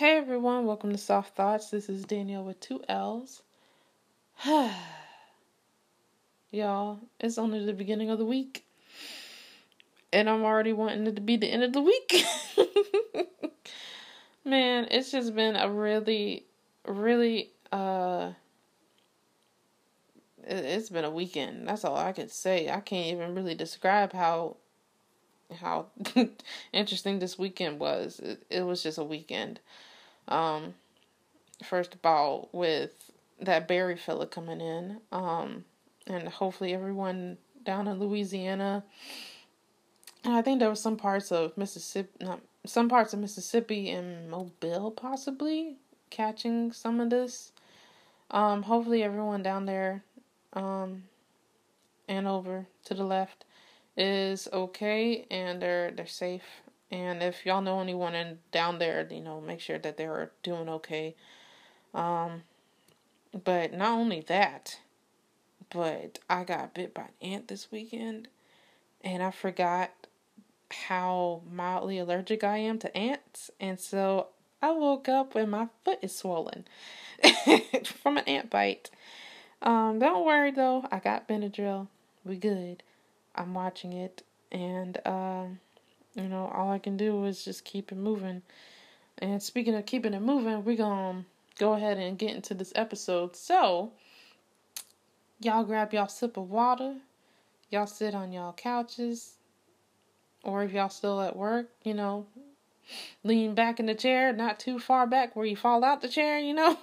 Hey everyone, welcome to Soft Thoughts. This is Danielle with two L's. Y'all, it's only the beginning of the week. And I'm already wanting it to be the end of the week. Man, it's just been a really, really, uh, it's been a weekend. That's all I could say. I can't even really describe how how interesting this weekend was. It, it, was just a weekend. Um, first of all, with that Barry fella coming in, um, and hopefully everyone down in Louisiana. And I think there were some parts of Mississippi, not some parts of Mississippi and Mobile possibly catching some of this. Um, hopefully everyone down there, um, and over to the left is okay and they're they're safe. And if y'all know anyone in down there, you know, make sure that they're doing okay. Um, but not only that, but I got bit by an ant this weekend, and I forgot how mildly allergic I am to ants, and so I woke up and my foot is swollen from an ant bite. Um, don't worry though, I got Benadryl. We good. I'm watching it, and uh, you know, all I can do is just keep it moving. And speaking of keeping it moving, we're gonna go ahead and get into this episode. So, y'all grab y'all sip of water, y'all sit on y'all couches, or if y'all still at work, you know, lean back in the chair, not too far back where you fall out the chair, you know.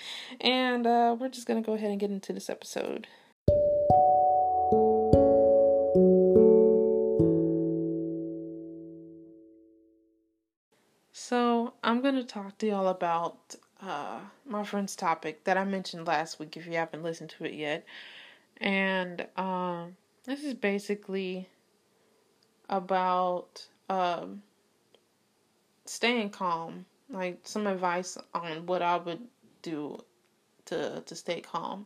and uh, we're just gonna go ahead and get into this episode. I'm going to talk to y'all about uh, my friend's topic that I mentioned last week if you haven't listened to it yet. And um, this is basically about um, staying calm, like some advice on what I would do to to stay calm.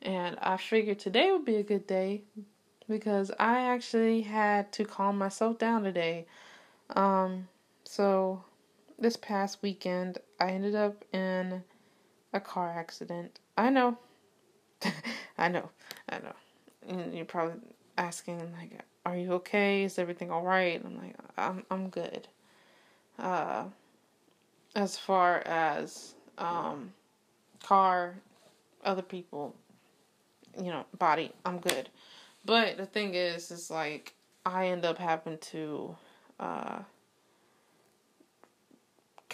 And I figured today would be a good day because I actually had to calm myself down today. Um, so this past weekend, I ended up in a car accident. I know. I know. I know. And you're probably asking like, "Are you okay? Is everything all right?" I'm like, "I'm I'm good." Uh as far as um car other people you know, body, I'm good. But the thing is is like I end up having to uh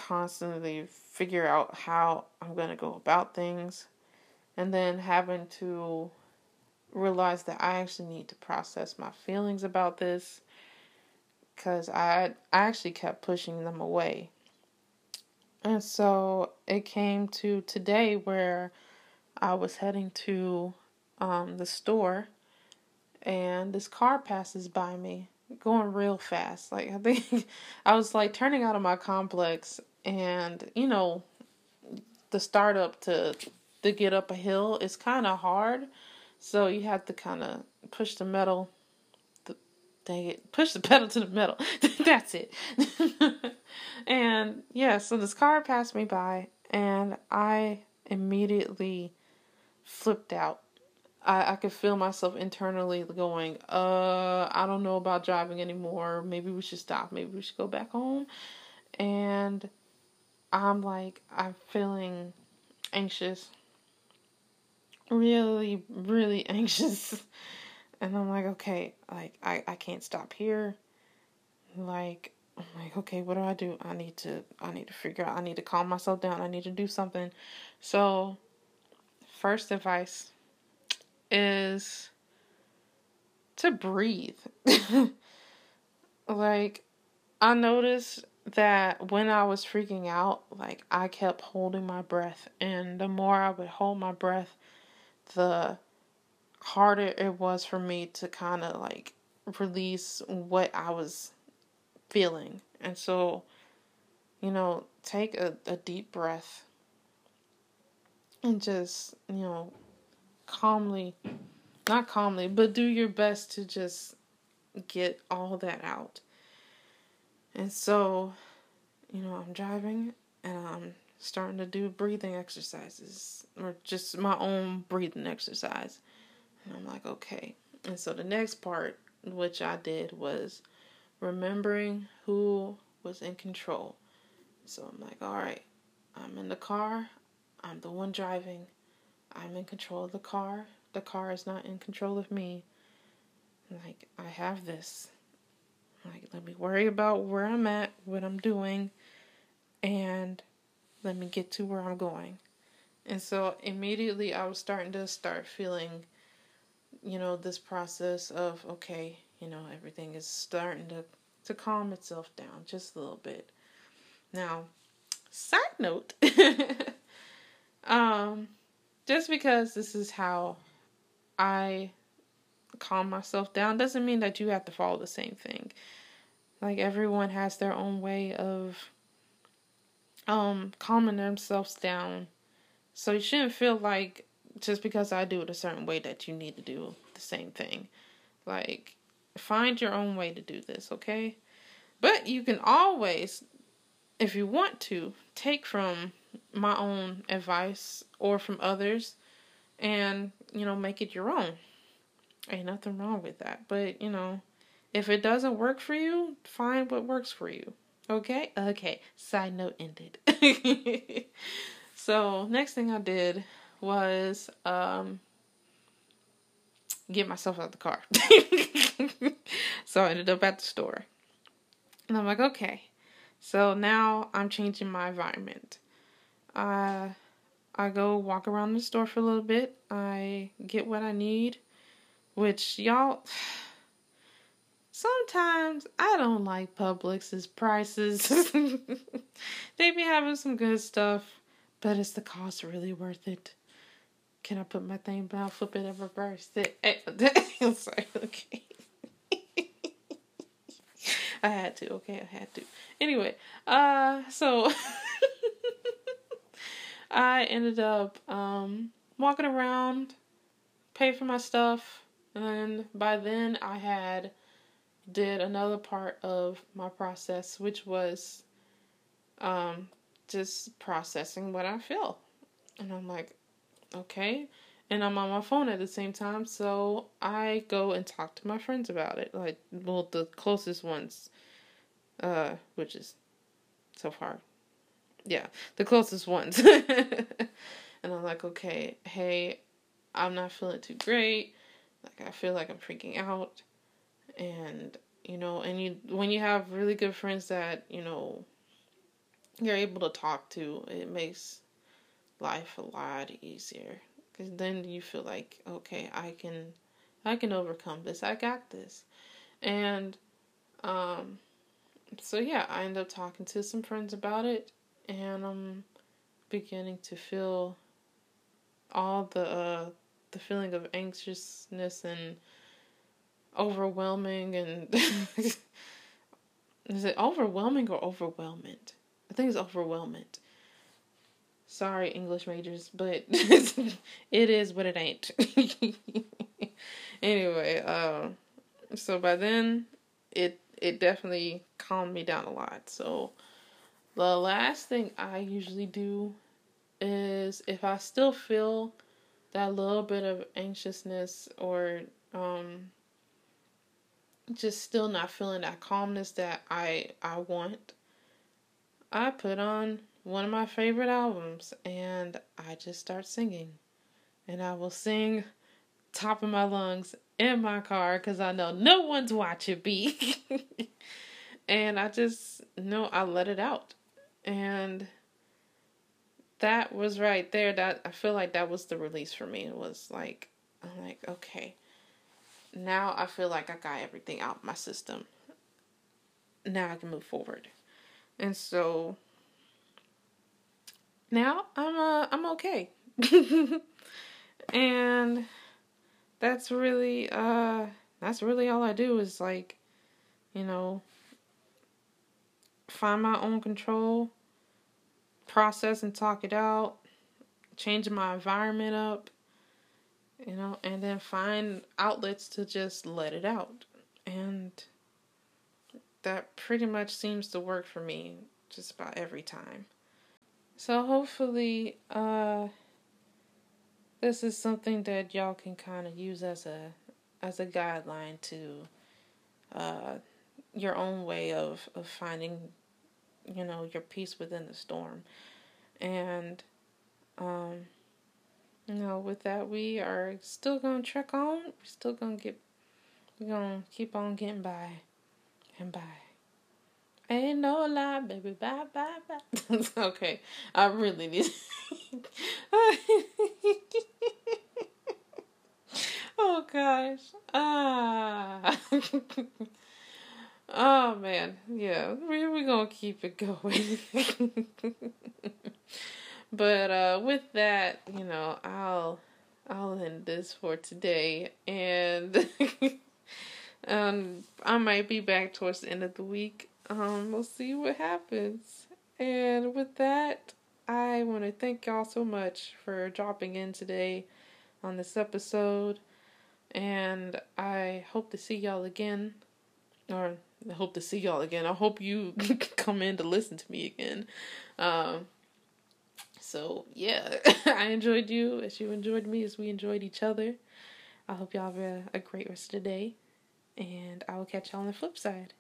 constantly figure out how I'm going to go about things and then having to realize that I actually need to process my feelings about this cuz I I actually kept pushing them away. And so it came to today where I was heading to um, the store and this car passes by me going real fast. Like I think I was like turning out of my complex and you know the startup to to get up a hill is kind of hard so you have to kind of push the metal dang it push the pedal to the metal that's it and yeah so this car passed me by and i immediately flipped out I, I could feel myself internally going, uh, I don't know about driving anymore. Maybe we should stop. Maybe we should go back home. And I'm like, I'm feeling anxious. Really, really anxious. And I'm like, okay, like I, I can't stop here. Like I'm like, okay, what do I do? I need to I need to figure out I need to calm myself down. I need to do something. So first advice is to breathe. like I noticed that when I was freaking out, like I kept holding my breath, and the more I would hold my breath, the harder it was for me to kind of like release what I was feeling. And so, you know, take a, a deep breath and just, you know, calmly, not calmly, but do your best to just get all that out. And so, you know, I'm driving and I'm starting to do breathing exercises or just my own breathing exercise. And I'm like, okay. And so the next part, which I did, was remembering who was in control. So I'm like, all right, I'm in the car. I'm the one driving. I'm in control of the car. The car is not in control of me. Like, I have this. Like, let me worry about where I'm at, what I'm doing, and let me get to where I'm going. And so immediately I was starting to start feeling, you know, this process of, okay, you know, everything is starting to, to calm itself down just a little bit. Now, side note, um, just because this is how I calm myself down doesn't mean that you have to follow the same thing. Like everyone has their own way of um calming themselves down. So you shouldn't feel like just because I do it a certain way that you need to do the same thing. Like find your own way to do this, okay? But you can always if you want to take from my own advice or from others and you know make it your own ain't nothing wrong with that. But you know if it doesn't work for you find what works for you. Okay? Okay. Side note ended. So next thing i did was um get myself out of the car. So i ended up at the store. And i'm like okay. So now i'm changing my environment. Uh I go walk around the store for a little bit. I get what I need, which y'all sometimes I don't like Publix's prices. they be having some good stuff, but is the cost really worth it? Can I put my thing down, flip it, and reverse it? I'm sorry, okay. I had to, okay, I had to. Anyway, uh, so I ended up um, walking around, paid for my stuff, and by then I had did another part of my process, which was um, just processing what I feel. And I'm like, okay. And I'm on my phone at the same time, so I go and talk to my friends about it. Like, well, the closest ones, uh, which is so far yeah, the closest ones. and I'm like, okay, hey, I'm not feeling too great. Like I feel like I'm freaking out. And you know, and you when you have really good friends that, you know, you're able to talk to, it makes life a lot easier cuz then you feel like, okay, I can I can overcome this. I got this. And um so yeah, I end up talking to some friends about it and I'm beginning to feel all the uh, the feeling of anxiousness and overwhelming and is it overwhelming or overwhelming? I think it's overwhelming. Sorry, English majors, but it is what it ain't. anyway, uh, so by then it it definitely calmed me down a lot. So the last thing I usually do is if I still feel that little bit of anxiousness or um, just still not feeling that calmness that I I want, I put on one of my favorite albums and I just start singing. And I will sing top of my lungs in my car cuz I know no one's watching me. and I just know I let it out and that was right there that I feel like that was the release for me. It was like I'm like, okay. Now I feel like I got everything out my system. Now I can move forward. And so now I'm uh I'm okay. and that's really uh that's really all I do is like you know find my own control, process and talk it out, changing my environment up, you know, and then find outlets to just let it out. And that pretty much seems to work for me just about every time. So hopefully, uh, this is something that y'all can kind of use as a as a guideline to uh, your own way of of finding, you know, your peace within the storm, and um, you know, with that, we are still gonna trek on. We're still gonna get. We're gonna keep on getting by, and by. Ain't no lie, baby. Bye, bye, bye. okay, I really need. oh gosh. Ah. oh man. Yeah, we we gonna keep it going. but uh, with that, you know, I'll I'll end this for today, and um, I might be back towards the end of the week um, we'll see what happens. And with that, I want to thank y'all so much for dropping in today on this episode. And I hope to see y'all again. Or I hope to see y'all again. I hope you come in to listen to me again. Um, so, yeah, I enjoyed you as you enjoyed me, as we enjoyed each other. I hope y'all have a, a great rest of the day. And I will catch y'all on the flip side.